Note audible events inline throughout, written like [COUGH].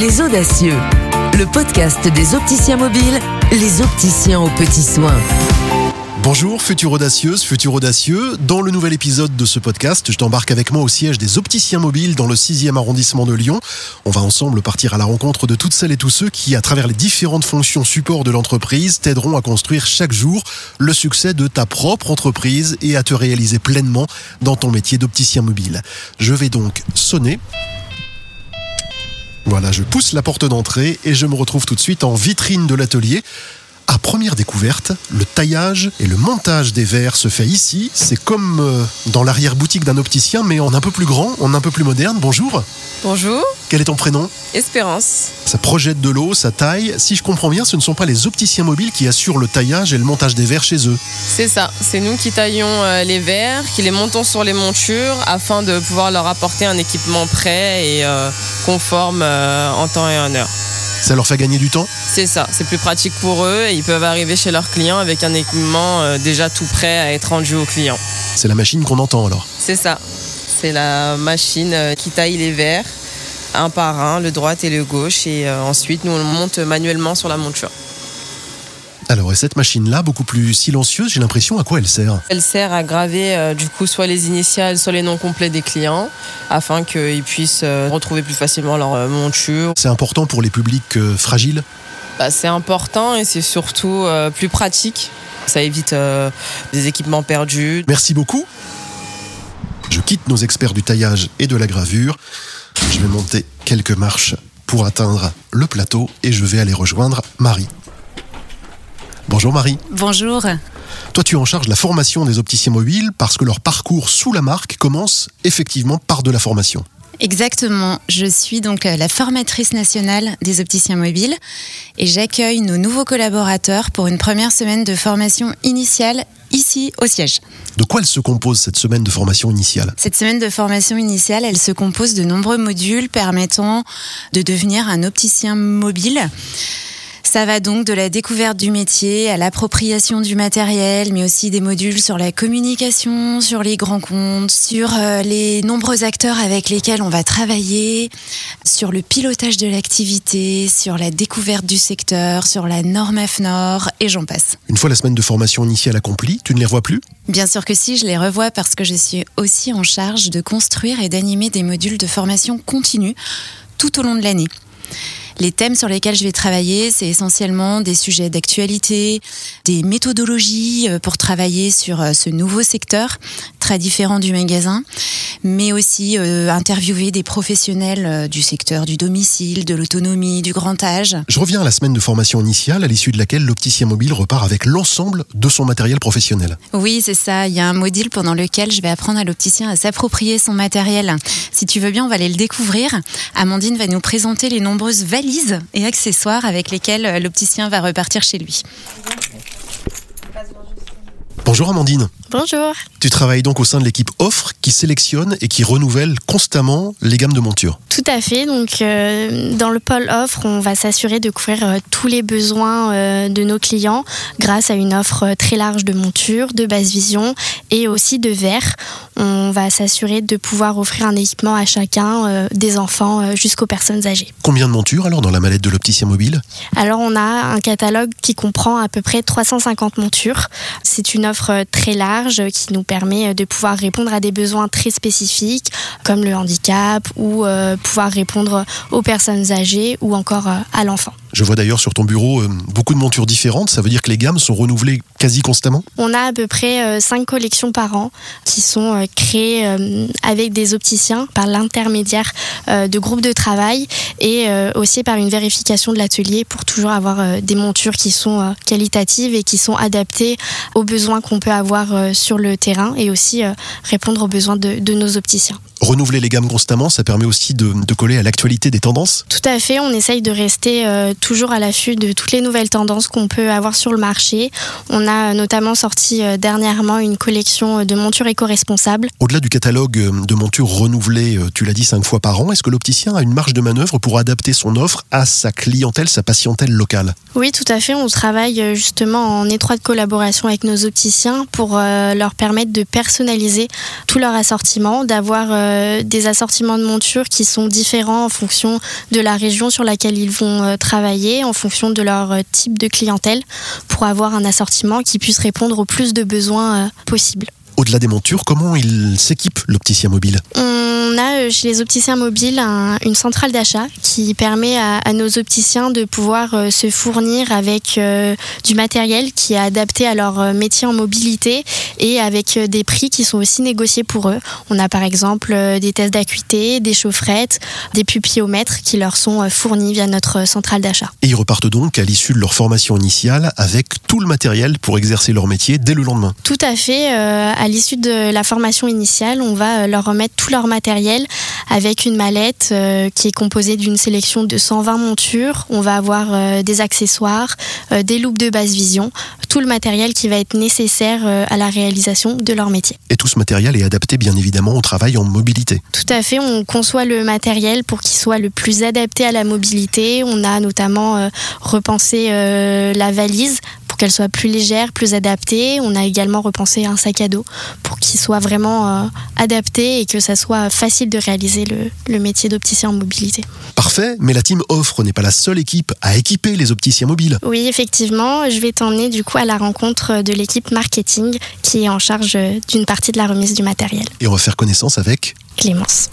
Les Audacieux, le podcast des opticiens mobiles, les opticiens aux petits soins. Bonjour, futur audacieuse, futur audacieux. Dans le nouvel épisode de ce podcast, je t'embarque avec moi au siège des opticiens mobiles dans le 6e arrondissement de Lyon. On va ensemble partir à la rencontre de toutes celles et tous ceux qui, à travers les différentes fonctions support de l'entreprise, t'aideront à construire chaque jour le succès de ta propre entreprise et à te réaliser pleinement dans ton métier d'opticien mobile. Je vais donc sonner. Voilà, je pousse la porte d'entrée et je me retrouve tout de suite en vitrine de l'atelier. À première découverte, le taillage et le montage des verres se fait ici. C'est comme euh, dans l'arrière-boutique d'un opticien, mais en un peu plus grand, en un peu plus moderne. Bonjour. Bonjour, Quel est ton prénom? Espérance. Ça projette de l'eau, ça taille. Si je comprends bien, ce ne sont pas les opticiens mobiles qui assurent le taillage et le montage des verres chez eux. C'est ça, c'est nous qui taillons euh, les verres, qui les montons sur les montures afin de pouvoir leur apporter un équipement prêt et euh, conforme euh, en temps et en heure. Ça leur fait gagner du temps C'est ça, c'est plus pratique pour eux et ils peuvent arriver chez leurs clients avec un équipement euh, déjà tout prêt à être rendu aux clients. C'est la machine qu'on entend alors. C'est ça, c'est la machine euh, qui taille les verres un par un, le droit et le gauche et ensuite nous on le monte manuellement sur la monture. Alors, et cette machine-là, beaucoup plus silencieuse, j'ai l'impression, à quoi elle sert Elle sert à graver euh, du coup soit les initiales, soit les noms complets des clients, afin qu'ils puissent euh, retrouver plus facilement leur euh, monture. C'est important pour les publics fragiles Bah, c'est important et c'est surtout plus pratique. Ça évite des équipements perdus. Merci beaucoup. Je quitte nos experts du taillage et de la gravure. Je vais monter quelques marches pour atteindre le plateau et je vais aller rejoindre Marie. Bonjour Marie. Bonjour. Toi, tu es en charge de la formation des opticiens mobiles parce que leur parcours sous la marque commence effectivement par de la formation. Exactement. Je suis donc euh, la formatrice nationale des opticiens mobiles et j'accueille nos nouveaux collaborateurs pour une première semaine de formation initiale ici au siège. De quoi elle se compose cette semaine de formation initiale? Cette semaine de formation initiale, elle se compose de nombreux modules permettant de devenir un opticien mobile. Ça va donc de la découverte du métier à l'appropriation du matériel, mais aussi des modules sur la communication, sur les grands comptes, sur euh, les nombreux acteurs avec lesquels on va travailler, sur le pilotage de l'activité, sur la découverte du secteur, sur la norme AFNOR, et j'en passe. Une fois la semaine de formation initiale accomplie, tu ne les revois plus? Bien sûr que si, je les revois parce que je suis aussi en charge de construire et d'animer des modules de formation continue tout au long de l'année. Les thèmes sur lesquels je vais travailler, c'est essentiellement des sujets d'actualité, des méthodologies euh, pour travailler sur euh, ce nouveau secteur très différent du magasin, mais aussi euh, interviewer des professionnels du secteur du domicile, de l'autonomie, du grand âge. Je reviens à la semaine de formation initiale à l'issue de laquelle l'opticien mobile repart avec l'ensemble de son matériel professionnel. Oui, c'est ça. Il y a un module pendant lequel je vais apprendre à l'opticien à s'approprier son matériel. Si tu veux bien, on va aller le découvrir. Amandine va nous présenter les nombreuses valises et accessoires avec lesquels euh, l'opticien va repartir chez lui. Bonjour Amandine. Bonjour. Tu travailles donc au sein de l'équipe Offre qui sélectionne et qui renouvelle constamment les gammes de montures. Tout à fait. Donc, euh, dans le pôle offre, on va s'assurer de couvrir euh, tous les besoins euh, de nos clients grâce à une offre très large de montures, de basse vision et aussi de verres. On va s'assurer de pouvoir offrir un équipement à chacun, des enfants jusqu'aux personnes âgées. Combien de montures alors dans la mallette de l'opticien mobile? Alors, on a un catalogue qui comprend à peu près 350 montures. C'est une offre très large qui nous permet euh, de pouvoir répondre à des besoins très spécifiques comme le handicap ou euh, pouvoir répondre aux personnes âgées ou encore euh, à l'enfant. Je vois d'ailleurs sur ton bureau euh, beaucoup de montures différentes, ça veut dire que les gammes sont renouvelées quasi constamment? On a à peu près 5 collections par an qui sont euh, créées euh, avec des opticiens par l'intermédiaire euh, de groupes de travail et euh, aussi par une vérification de l'atelier pour toujours avoir euh, des montures qui sont euh, qualitatives et qui sont adaptées aux besoins qu'on peut avoir euh, sur le terrain et aussi euh, répondre aux besoins de, de nos opticiens. Renouveler les gammes constamment, ça permet aussi de, de coller à l'actualité des tendances? Tout à fait, on essaye de rester euh, toujours à l'affût de toutes les nouvelles tendances qu'on peut avoir sur le marché. On a notamment sorti dernièrement une collection de montures éco-responsables. Au-delà du catalogue de montures renouvelées, tu l'as dit cinq fois par an, est-ce que l'opticien a une marge de manœuvre pour adapter son offre à sa clientèle, sa patientèle locale? Oui, tout à fait. On travaille justement en étroite collaboration avec nos opticiens pour leur permettre de personnaliser tout leur assortiment, d'avoir des assortiments de montures qui sont différents en fonction de la région sur laquelle ils vont euh, en fonction de leur euh, type de clientèle, pour avoir un assortiment qui puisse répondre au plus de besoins euh, possibles. Au-delà des montures, comment il s'équipe l'opticien mobile? On a euh, chez les opticiens mobiles une centrale d'achat qui permet à, nos opticiens de pouvoir euh, se fournir avec euh, du matériel qui est adapté à leur métier en mobilité et avec des prix qui sont aussi négociés pour eux. On a par exemple des tests d'acuité, des chaufferettes, des pupiomètres qui leur sont fournis via notre centrale d'achat. Et ils repartent donc à l'issue de leur formation initiale avec tout le matériel pour exercer leur métier dès le lendemain. Tout à fait. À l'issue de la formation initiale, on va leur remettre tout leur matériel avec une mallette euh, qui est composée d'une sélection de 120 montures. On va avoir euh, des accessoires, euh, des loupes de basse vision, tout le matériel qui va être nécessaire à la réalisation de leur métier. Et tout ce matériel est adapté bien évidemment au travail en mobilité. Tout à fait, on conçoit le matériel pour qu'il soit le plus adapté à la mobilité. On a notamment repensé la valise qu'elle soit plus légère, plus adaptée. On a également repensé un sac à dos pour qu'il soit vraiment euh, adapté et que ça soit facile de réaliser le, métier d'opticien en mobilité. Parfait, mais la team Offre n'est pas la seule équipe à équiper les opticiens mobiles. Oui, effectivement, je vais t'emmener du coup à la rencontre de l'équipe marketing qui est en charge d'une partie de la remise du matériel. Et on va faire connaissance avec Clémence.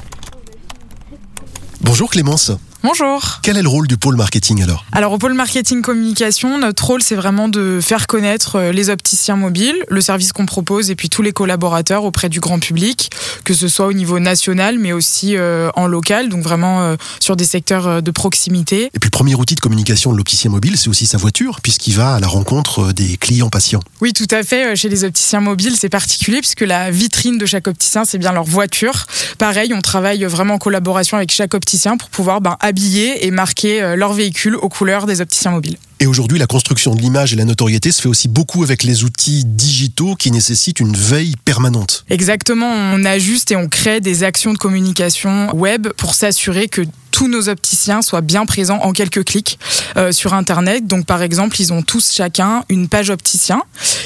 Bonjour Clémence. Bonjour. Quel est le rôle du pôle marketing alors? Alors au pôle marketing communication, notre rôle c'est vraiment de faire connaître euh, les opticiens mobiles, le service qu'on propose et puis tous les collaborateurs auprès du grand public, que ce soit au niveau national mais aussi euh, en local, donc vraiment euh, sur des secteurs de proximité. Et puis premier outil de communication de l'opticien mobile, c'est aussi sa voiture puisqu'il va à la rencontre des clients patients. Oui, tout à fait. Chez les opticiens mobiles, c'est particulier puisque la vitrine de chaque opticien, c'est bien leur voiture. Pareil, on travaille vraiment en collaboration avec chaque opticien pour pouvoir ben, habiller et marquer euh, leur véhicule aux couleurs des opticiens mobiles. Et aujourd'hui, la construction de l'image et la notoriété se fait aussi beaucoup avec les outils digitaux qui nécessitent une veille permanente. Exactement, on ajuste et on crée des actions de communication web pour s'assurer que tous nos opticiens soient bien présents en quelques clics euh, sur Internet. Donc, par exemple, ils ont tous chacun une page opticien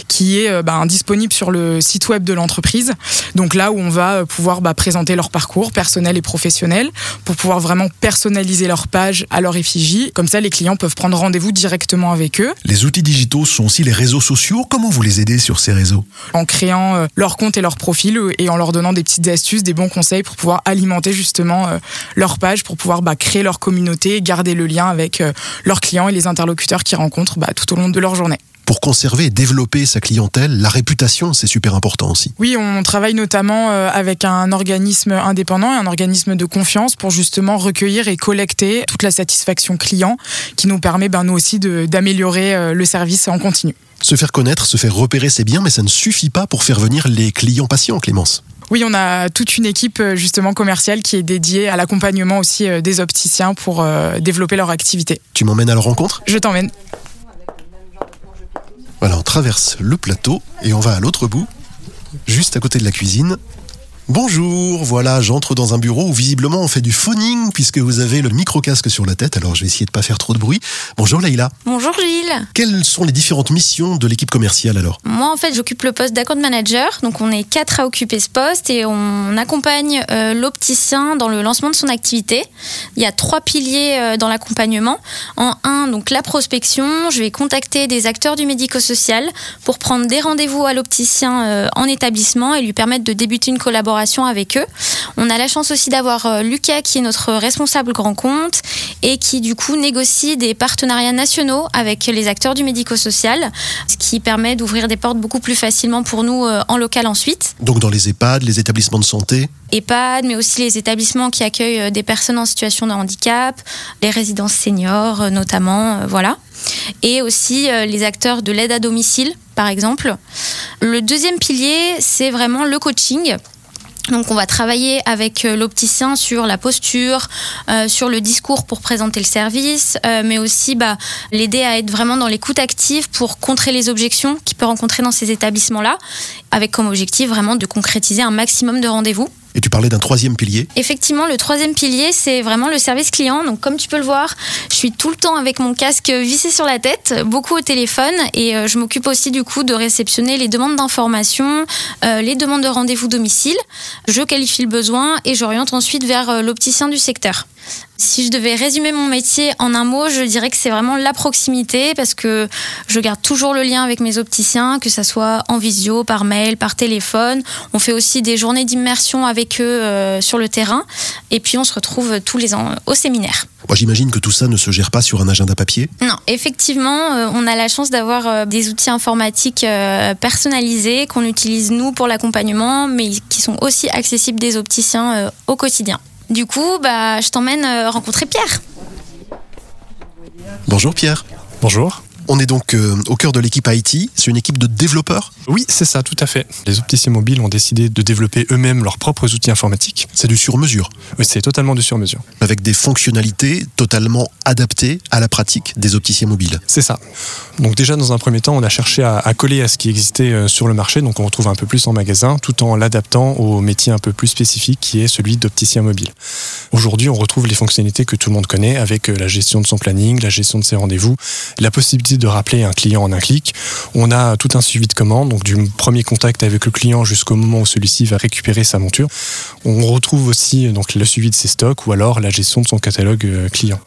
qui est euh, bah, disponible sur le site web de l'entreprise. Donc là où on va euh, pouvoir bah, présenter leur parcours personnel et professionnel pour pouvoir vraiment personnaliser leur page à leur effigie. Comme ça, les clients peuvent prendre rendez-vous directement avec eux. Les outils digitaux sont aussi les réseaux sociaux. Comment vous les aidez sur ces réseaux? En créant leur compte et leur profil et en leur donnant des petites astuces, des bons conseils pour pouvoir alimenter justement leur page, pour pouvoir bah, créer leur communauté, garder le lien avec euh, leurs clients et les interlocuteurs qu'ils rencontrent bah, tout au long de leur journée pour conserver et développer sa clientèle, la réputation, c'est super important aussi. Oui, on travaille notamment euh, avec un organisme indépendant et un organisme de confiance pour justement recueillir et collecter toute la satisfaction client qui nous permet ben, nous aussi d'améliorer euh, le service en continu. Se faire connaître, se faire repérer, c'est bien, mais ça ne suffit pas pour faire venir les clients patients, Clémence. Oui, on a toute une équipe euh, justement commerciale qui est dédiée à l'accompagnement aussi euh, des opticiens pour euh, développer leur activité. Tu m'emmènes à leur rencontre? Je t'emmène. Voilà, on traverse le plateau et on va à l'autre bout, juste à côté de la cuisine. Bonjour, voilà, j'entre dans un bureau où visiblement on fait du phoning puisque vous avez le micro-casque sur la tête, alors je vais essayer de pas faire trop de bruit. Bonjour Leïla. Bonjour Gilles. Quelles sont les différentes missions de l'équipe commerciale alors Moi en fait j'occupe le poste d'account manager, donc on est quatre à occuper ce poste et on accompagne euh, l'opticien dans le lancement de son activité. Il y a trois piliers euh, dans l'accompagnement. En un, donc la prospection, je vais contacter des acteurs du médico-social pour prendre des rendez-vous à l'opticien euh, en établissement et lui permettre de débuter une collaboration avec eux. On a la chance aussi d'avoir euh, Lucas qui est notre responsable grand compte et qui du coup négocie des partenariats nationaux avec les acteurs du médico-social, ce qui permet d'ouvrir des portes beaucoup plus facilement pour nous euh, en local ensuite. Donc dans les EHPAD, les établissements de santé? EHPAD, mais aussi les établissements qui accueillent euh, des personnes en situation de handicap, les résidences seniors notamment, voilà. Et aussi les acteurs de l'aide à domicile, par exemple. Le deuxième pilier, c'est vraiment le coaching Donc on va travailler avec euh, l'opticien sur la posture, euh, sur le discours pour présenter le service, euh, mais aussi bah, l'aider à être vraiment dans l'écoute active pour contrer les objections qu'il peut rencontrer dans ces établissements-là, avec comme objectif vraiment de concrétiser un maximum de rendez-vous. Et tu parlais d'un troisième pilier. Effectivement, le troisième pilier, c'est vraiment le service client. Donc, comme tu peux le voir, je suis tout le temps avec mon casque vissé sur la tête, beaucoup au téléphone, et euh, je m'occupe aussi du coup de réceptionner les demandes d'information, euh, les demandes de rendez-vous domicile. Je qualifie le besoin et j'oriente ensuite vers euh, l'opticien du secteur. Si je devais résumer mon métier en un mot, je dirais que c'est vraiment la proximité parce que je garde toujours le lien avec mes opticiens, que ça soit en visio, par mail, par téléphone. On fait aussi des journées d'immersion avec eux euh, sur le terrain et puis on se retrouve tous les ans au séminaire. Moi, j'imagine que tout ça ne se gère pas sur un agenda papier? Non, effectivement, euh, on a la chance d'avoir euh, des outils informatiques euh, personnalisés qu'on utilise nous pour l'accompagnement, mais qui sont aussi accessibles des opticiens euh, au quotidien. Du coup, bah, je t'emmène euh, rencontrer Pierre. Bonjour Pierre. Bonjour. On est donc euh, au cœur de l'équipe IT. C'est une équipe de développeurs. Oui, c'est ça, tout à fait. Les opticiens mobiles ont décidé de développer eux-mêmes leurs propres outils informatiques. C'est du sur-mesure, Oui, c'est totalement du sur-mesure. avec des fonctionnalités totalement adaptées à la pratique des opticiens mobiles. C'est ça. Donc déjà, dans un premier temps, on a cherché à, à coller à ce qui existait euh, sur le marché, donc on retrouve un peu plus en magasin, tout en l'adaptant au métier un peu plus spécifique qui est celui d'opticien mobile. Aujourd'hui, on retrouve les fonctionnalités que tout le monde connaît avec euh, la gestion de son planning, la gestion de ses rendez-vous, la possibilité de rappeler un client en un clic. On a tout un suivi de commande, donc du premier contact avec le client jusqu'au moment où celui-ci va récupérer sa monture. On retrouve aussi donc le suivi de ses stocks ou alors la gestion de son catalogue euh, client.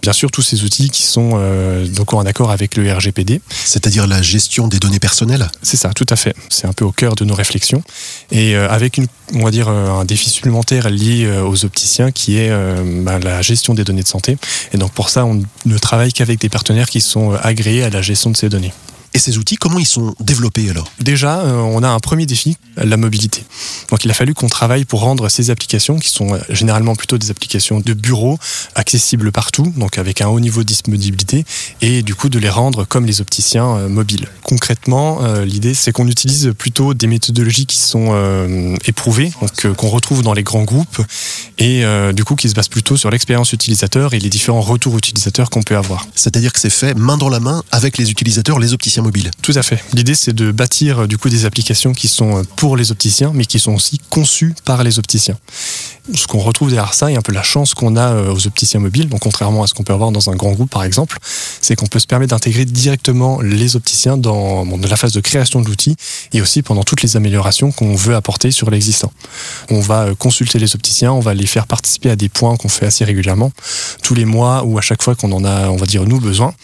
Bien sûr, tous ces outils qui sont euh, donc en accord avec le RGPD. C'est-à-dire la gestion des données personnelles? C'est ça, tout à fait. C'est un peu au cœur de nos réflexions. Et euh, avec une, on va dire, un défi supplémentaire lié aux opticiens qui est euh, bah, la gestion des données de santé. Et donc pour ça, on ne travaille qu'avec des partenaires qui sont euh, agréés à la gestion de ces données. Et ces outils, comment ils sont développés alors Déjà, euh, on a un premier défi, la mobilité. Donc il a fallu qu'on travaille pour rendre ces applications, qui sont euh, généralement plutôt des applications de bureau, accessibles partout, donc avec un haut niveau de disponibilité, et du coup de les rendre comme les opticiens euh, mobiles. Concrètement, euh, l'idée c'est qu'on utilise plutôt des méthodologies qui sont éprouvées, donc qu'on retrouve dans les grands groupes, et du coup qui se basent plutôt sur l'expérience utilisateur et les différents retours utilisateurs qu'on peut avoir. C'est-à-dire que c'est fait main dans la main avec les utilisateurs, les opticiens mobiles. Tout à fait. L'idée, c'est de bâtir euh, du coup des applications qui sont euh, pour les opticiens, mais qui sont aussi conçues par les opticiens. Ce qu'on retrouve derrière ça, et un peu la chance qu'on a euh, aux opticiens mobiles, donc contrairement à ce qu'on peut avoir dans un grand groupe par exemple, c'est qu'on peut se permettre d'intégrer directement les opticiens dans, bon, dans la phase de création de l'outil et aussi pendant toutes les améliorations qu'on veut apporter sur l'existant. On va consulter les opticiens, on va les faire participer à des points qu'on fait assez régulièrement, tous les mois ou à chaque fois qu'on en a, on va dire, nous besoin,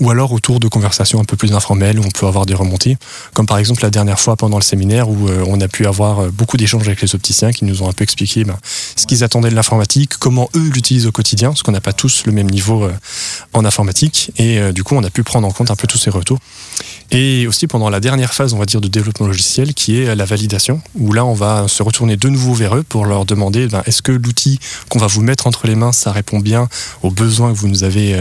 ou alors autour de conversations un peu plus informelles où on peut avoir des remontées, comme par exemple la dernière fois pendant le séminaire où euh, on a pu avoir euh, beaucoup d'échanges avec les opticiens qui nous ont un peu expliqué ben, ce qu'ils attendaient de l'informatique, comment eux l'utilisent au quotidien, parce qu'on n'a pas tous le même niveau euh, en informatique, et du coup on a pu prendre en compte un peu tous ces retours. Et aussi pendant la dernière phase, on va dire, de développement logiciel, qui est la validation, où là on va se retourner de nouveau vers eux pour leur demander ben, est-ce que l'outil qu'on va vous mettre entre les mains, ça répond bien aux besoins que vous nous avez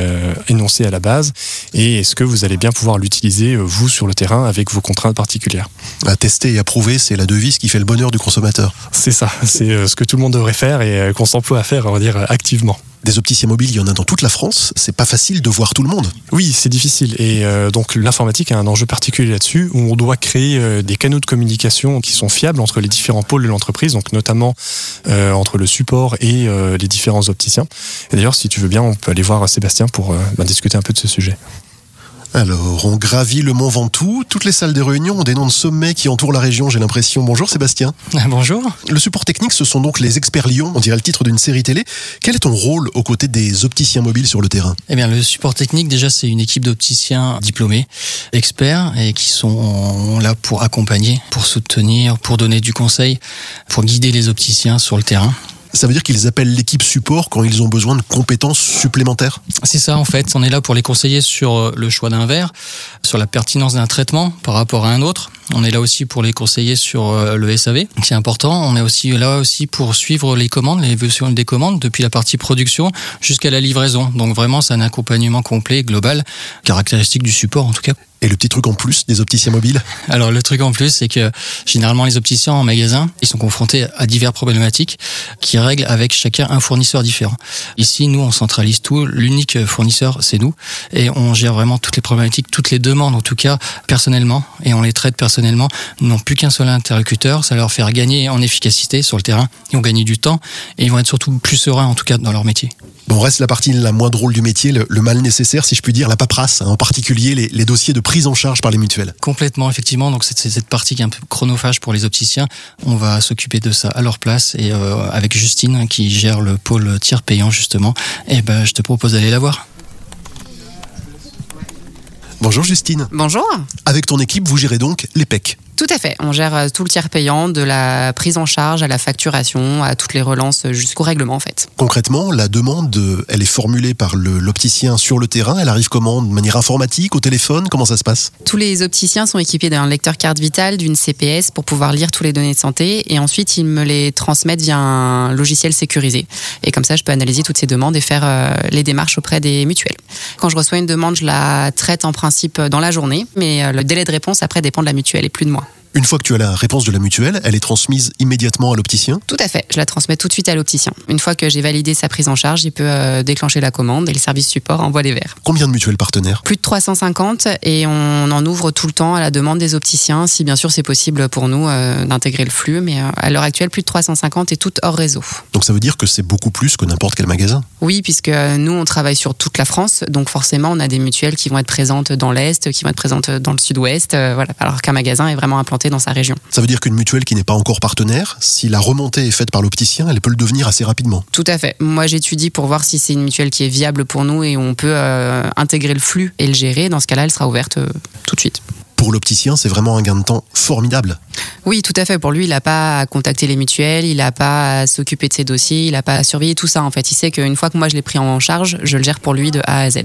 énoncés à la base, et est-ce que vous allez bien pouvoir l'utiliser, vous, sur le terrain, avec vos contraintes particulières. À tester et approuver, c'est la devise qui fait le bonheur du consommateur. C'est ça, [LAUGHS] c'est euh, ce que tout le monde devrait faire et euh, qu'on s'emploie à faire, on va dire, euh, activement. Des opticiens mobiles, il y en a dans toute la France. C'est pas facile de voir tout le monde. Oui, c'est difficile. Et euh, donc l'informatique a un enjeu particulier là-dessus, où on doit créer euh, des canaux de communication qui sont fiables entre les différents pôles de l'entreprise, donc notamment euh, entre le support et euh, les différents opticiens. Et d'ailleurs, si tu veux bien, on peut aller voir Sébastien pour euh, bah, discuter un peu de ce sujet. Alors, on gravit le Mont Ventoux. Toutes les salles de réunion ont des noms de sommets qui entourent la région, j'ai l'impression. Bonjour Sébastien. Bonjour. Le support technique, ce sont donc les experts Lyon, on dirait le titre d'une série télé. Quel est ton rôle aux côtés des opticiens mobiles sur le terrain? Eh bien, le support technique, déjà, c'est une équipe d'opticiens diplômés, experts, et qui sont là pour accompagner, pour soutenir, pour donner du conseil, pour guider les opticiens sur le terrain. Ça veut dire qu'ils appellent l'équipe support quand ils ont besoin de compétences supplémentaires C'est ça, en fait. On est là pour les conseiller sur euh, le choix d'un verre, sur la pertinence d'un traitement par rapport à un autre. On est là aussi pour les conseiller sur euh, le SAV, c'est important. On est aussi là aussi pour suivre les commandes, l'évolution des commandes depuis la partie production jusqu'à la livraison. Donc vraiment, c'est un accompagnement complet, global, caractéristique du support en tout cas. Et le petit truc en plus des opticiens mobiles Alors le truc en plus, c'est que généralement les opticiens en magasin, ils sont confrontés à diverses problématiques qui règlent avec chacun un fournisseur différent. Ici, nous, on centralise tout. L'unique fournisseur, c'est nous. Et on gère vraiment toutes les problématiques, toutes les demandes, en tout cas, personnellement. Et on les traite personnellement. Ils n'ont plus qu'un seul interlocuteur. Ça leur fait gagner en efficacité sur le terrain. Ils vont gagner du temps. Et ils vont être surtout plus sereins, en tout cas, dans leur métier. Bon, reste la partie la moins drôle du métier, le, le mal nécessaire, si je puis dire, la paperasse, hein, en particulier les, les, dossiers de prise en charge par les mutuelles. Complètement, effectivement. Donc c'est cette partie qui est un peu chronophage pour les opticiens. On va s'occuper de ça à leur place et euh, avec Justine qui gère le pôle tiers payant justement. Et eh ben, je te propose d'aller la voir. Bonjour Justine. Bonjour. Avec ton équipe, vous gérez donc les PEC. Tout à fait. On gère euh, tout le tiers payant, de la prise en charge à la facturation, à toutes les relances jusqu'au règlement en fait. Concrètement, la demande, elle est formulée par l'opticien sur le terrain. Elle arrive comment? De manière informatique, au téléphone? Comment ça se passe? Tous les opticiens sont équipés d'un lecteur carte vitale, d'une CPS pour pouvoir lire tous les données de santé et ensuite ils me les transmettent via un logiciel sécurisé. Et comme ça, je peux analyser toutes ces demandes et faire euh, les démarches auprès des mutuelles. Quand je reçois une demande, je la traite en principe dans la journée, mais euh, le délai de réponse après dépend de la mutuelle et plus de moi. Une fois que tu as la réponse de la mutuelle, elle est transmise immédiatement à l'opticien Tout à fait, je la transmets tout de suite à l'opticien. Une fois que j'ai validé sa prise en charge, il peut euh, déclencher la commande et le service support envoie les verres. Combien de mutuelles partenaires? Plus de 350 et on en ouvre tout le temps à la demande des opticiens, si bien sûr c'est possible pour nous euh, d'intégrer le flux, mais euh, à l'heure actuelle, plus de 350 et tout hors réseau. Donc ça veut dire que c'est beaucoup plus que n'importe quel magasin? Oui, puisque nous on travaille sur toute la France, donc forcément on a des mutuelles qui vont être présentes dans l'Est, qui vont être présentes dans le Sud-Ouest, voilà, alors qu'un magasin est vraiment implanté dans sa région. Ça veut dire qu'une mutuelle qui n'est pas encore partenaire, si la remontée est faite par l'opticien, elle peut le devenir assez rapidement. Tout à fait. Moi, j'étudie pour voir si c'est une mutuelle qui est viable pour nous et on peut euh, intégrer le flux et le gérer. Dans ce cas-là, elle sera ouverte euh, tout de suite. Pour l'opticien, c'est vraiment un gain de temps formidable. Oui, tout à fait. Pour lui, il n'a pas à contacter les mutuelles, il n'a pas à s'occuper de ses dossiers, il n'a pas à surveiller tout ça. En fait, il sait qu'une fois que moi je l'ai pris en charge, je le gère pour lui de A à Z.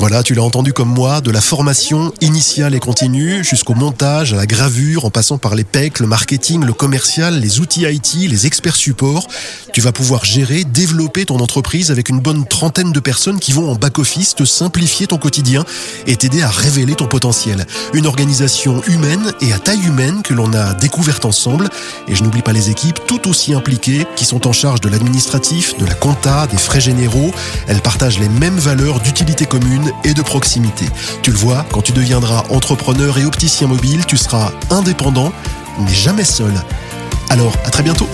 Voilà, tu l'as entendu comme moi, de la formation initiale et continue jusqu'au montage, à la gravure, en passant par les PEC, le marketing, le commercial, les outils IT, les experts support. Tu vas pouvoir gérer, développer ton entreprise avec une bonne trentaine de personnes qui vont en back-office te simplifier ton quotidien et t'aider à révéler ton potentiel. Une organisation humaine et à taille humaine que l'on a découverte ensemble. Et je n'oublie pas les équipes tout aussi impliquées qui sont en charge de l'administratif, de la compta, des frais généraux. Elles partagent les mêmes valeurs d'utilité commune et de proximité. Tu le vois, quand tu deviendras entrepreneur et opticien mobile, tu seras indépendant, mais jamais seul. Alors, à très bientôt